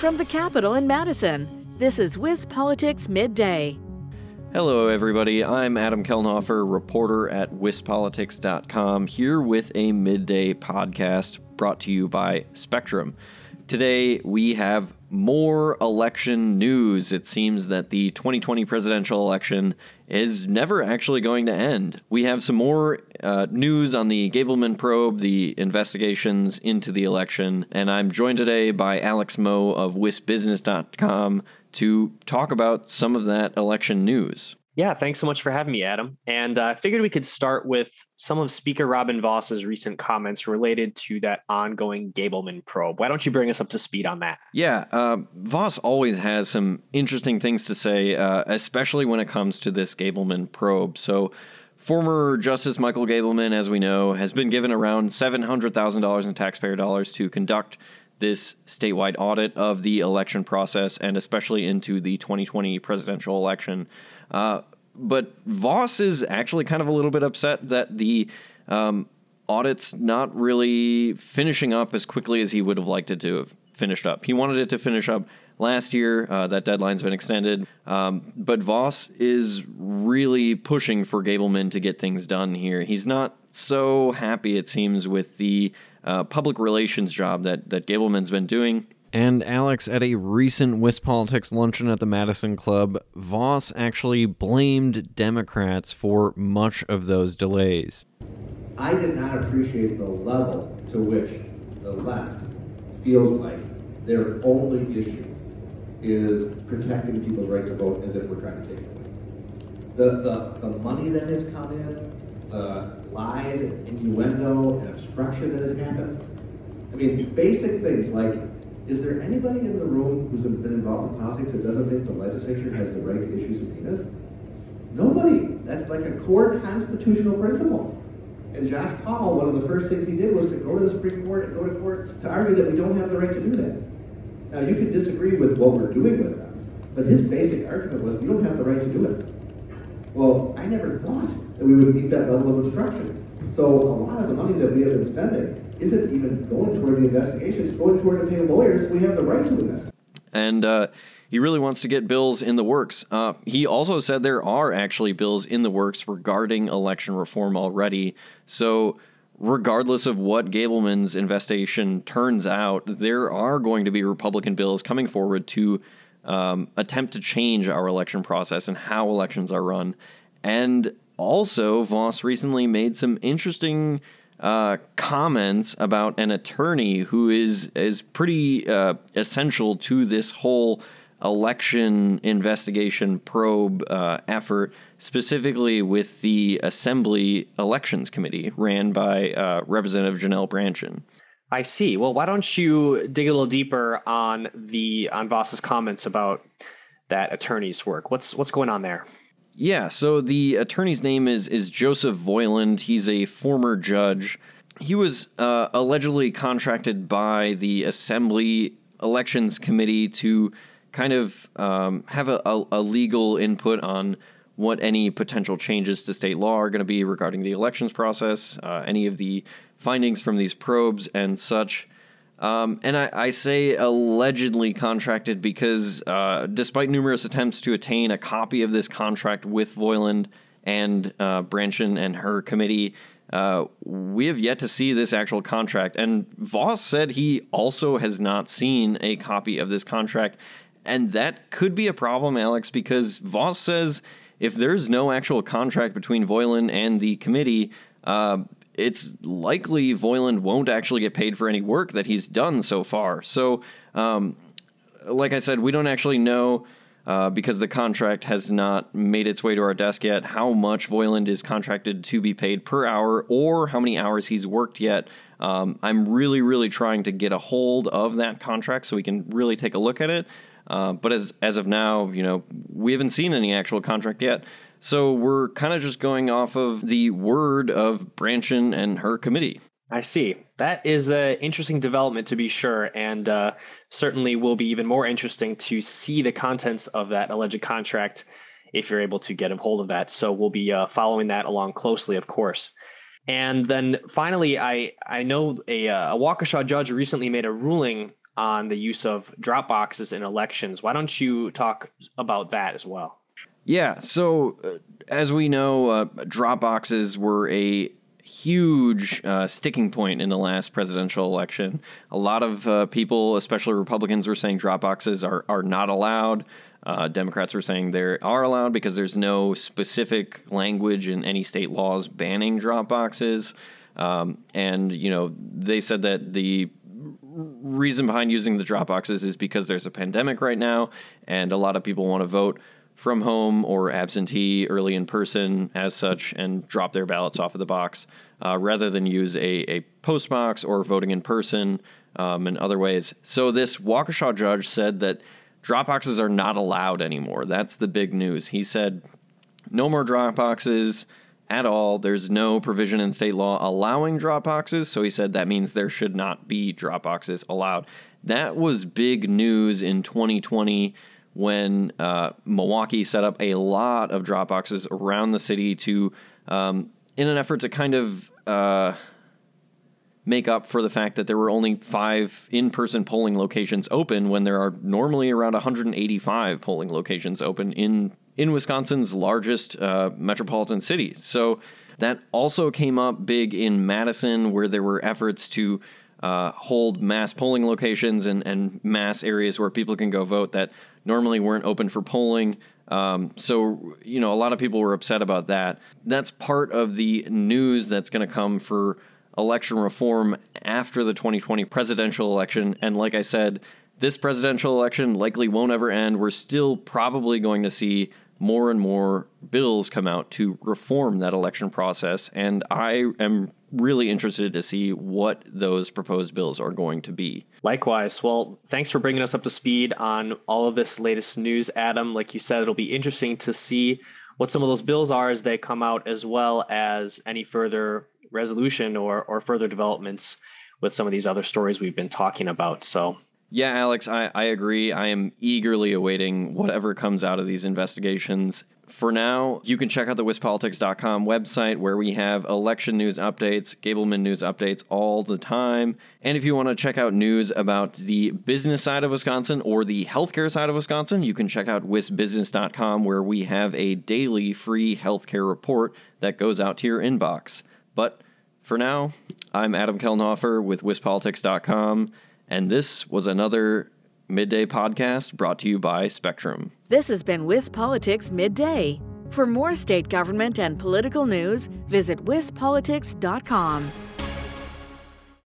From the Capitol in Madison, this is WisPolitics Midday. Hello, everybody. I'm Adam Kelnhofer, reporter at WisPolitics.com, here with a midday podcast brought to you by Spectrum. Today, we have more election news. It seems that the 2020 presidential election is never actually going to end. We have some more uh, news on the Gableman probe, the investigations into the election, and I'm joined today by Alex Moe of WisBusiness.com to talk about some of that election news. Yeah, thanks so much for having me, Adam. And uh, I figured we could start with some of Speaker Robin Vos's recent comments related to that ongoing Gableman probe. Why don't you bring us up to speed on that? Yeah, uh, Vos always has some interesting things to say, uh, especially when it comes to this Gableman probe. So, former Justice Michael Gableman, as we know, has been given around $700,000 in taxpayer dollars to conduct this statewide audit of the election process and especially into the 2020 presidential election. Uh, but Vos is actually kind of a little bit upset that the um, audit's not really finishing up as quickly as he would have liked it to have finished up. He wanted it to finish up last year. Uh, that deadline's been extended. Um, but Vos is really pushing for Gableman to get things done here. He's not so happy, it seems, with the uh, public relations job that, that Gableman's been doing. And Alex, at a recent WisPolitics luncheon at the Madison Club, Vos actually blamed Democrats for much of those delays. I did not appreciate the level to which the left feels like their only issue is protecting people's right to vote as if we're trying to take it away. The, the, the money that has come in, the lies and innuendo and obstruction that has happened. I mean, basic things like is there anybody in the room who's been involved in politics that doesn't think the legislature has the right to issue subpoenas? Nobody. That's like a core constitutional principle. And Josh Kaul, one of the first things he did was to go to the Supreme Court and go to court to argue that we don't have the right to do that. Now, you can disagree with what we're doing with them, but his basic argument was you don't have the right to do it. Well, I never thought that we would meet that level of obstruction. So a lot of the money that we have been spending isn't even going toward the investigation. It's going toward to pay lawyers. We have the right to invest. And uh, he really wants to get bills in the works. Uh, he also said there are actually bills in the works regarding election reform already. So, regardless of what Gableman's investigation turns out, there are going to be Republican bills coming forward to um, attempt to change our election process and how elections are run. And also, Vos recently made some interesting uh, comments about an attorney who is is pretty uh, essential to this whole election investigation probe uh, effort, specifically with the Assembly Elections Committee ran by uh, Representative Janelle Brandtjen. I see. Well, why don't you dig a little deeper on the on Vos's comments about that attorney's work? What's what's going on there? Yeah, so the attorney's name is is Joseph Voiland. He's a former judge. He was uh, allegedly contracted by the Assembly Elections Committee to kind of um, have a, a, a legal input on what any potential changes to state law are going to be regarding the elections process, uh, any of the findings from these probes and such. Um, and I, I, say allegedly contracted because uh, despite numerous attempts to attain a copy of this contract with Voiland and uh, Brandtjen and her committee, uh, we have yet to see this actual contract. And Vos said he also has not seen a copy of this contract. And that could be a problem, Alex, because Vos says if there's no actual contract between Voiland and the committee, uh, it's likely Voiland won't actually get paid for any work that he's done so far. So, um, like I said, we don't actually know. Uh, because the contract has not made its way to our desk yet, how much Voiland is contracted to be paid per hour or how many hours he's worked yet. Um, I'm really, really trying to get a hold of that contract so we can really take a look at it. Uh, but as as of now, you know, we haven't seen any actual contract yet. So we're kind of just going off of the word of Brandtjen and her committee. I see. That is an interesting development to be sure, and uh, certainly will be even more interesting to see the contents of that alleged contract if you're able to get a hold of that. So we'll be uh, following that along closely, of course. And then finally, I I know a, uh, a Waukesha judge recently made a ruling on the use of drop boxes in elections. Why don't you talk about that as well? Yeah. So, uh, as we know, uh, drop boxes were a huge uh, sticking point in the last presidential election. A lot of uh, people, especially Republicans, were saying drop boxes are, are not allowed. Uh, Democrats were saying they are allowed because there's no specific language in any state laws banning drop boxes. Um, and, you know, they said that the reason behind using the drop boxes is because there's a pandemic right now and a lot of people want to vote from home or absentee early in person as such and drop their ballots off of the box uh, rather than use a, a post box or voting in person um, in other ways. So this Waukesha judge said that drop boxes are not allowed anymore. That's the big news. He said no more drop boxes at all. There's no provision in state law allowing drop boxes. So he said that means there should not be drop boxes allowed. That was big news in 2020 when uh, Milwaukee set up a lot of drop boxes around the city to, um, in an effort to kind of uh, make up for the fact that there were only five in-person polling locations open when there are normally around 185 polling locations open in in Wisconsin's largest uh, metropolitan city. So that also came up big in Madison, where there were efforts to uh, hold mass polling locations and, and mass areas where people can go vote that normally weren't open for polling. Um, so, you know, a lot of people were upset about that. That's part of the news that's going to come for election reform after the 2020 presidential election. And like I said, this presidential election likely won't ever end. We're still probably going to see more and more bills come out to reform that election process. And I am really interested to see what those proposed bills are going to be. Likewise. Well, thanks for bringing us up to speed on all of this latest news, Adam. Like you said, it'll be interesting to see what some of those bills are as they come out, as well as any further resolution or, or further developments with some of these other stories we've been talking about. So yeah, Alex, I, I agree. I am eagerly awaiting whatever comes out of these investigations. For now, you can check out the WisPolitics.com website where we have election news updates, Gableman news updates all the time. And if you want to check out news about the business side of Wisconsin or the healthcare side of Wisconsin, you can check out WisBusiness.com where we have a daily free healthcare report that goes out to your inbox. But for now, I'm Adam Kellenhofer with WisPolitics.com. And this was another Midday podcast brought to you by Spectrum. This has been WisPolitics Midday. For more state government and political news, visit wispolitics.com.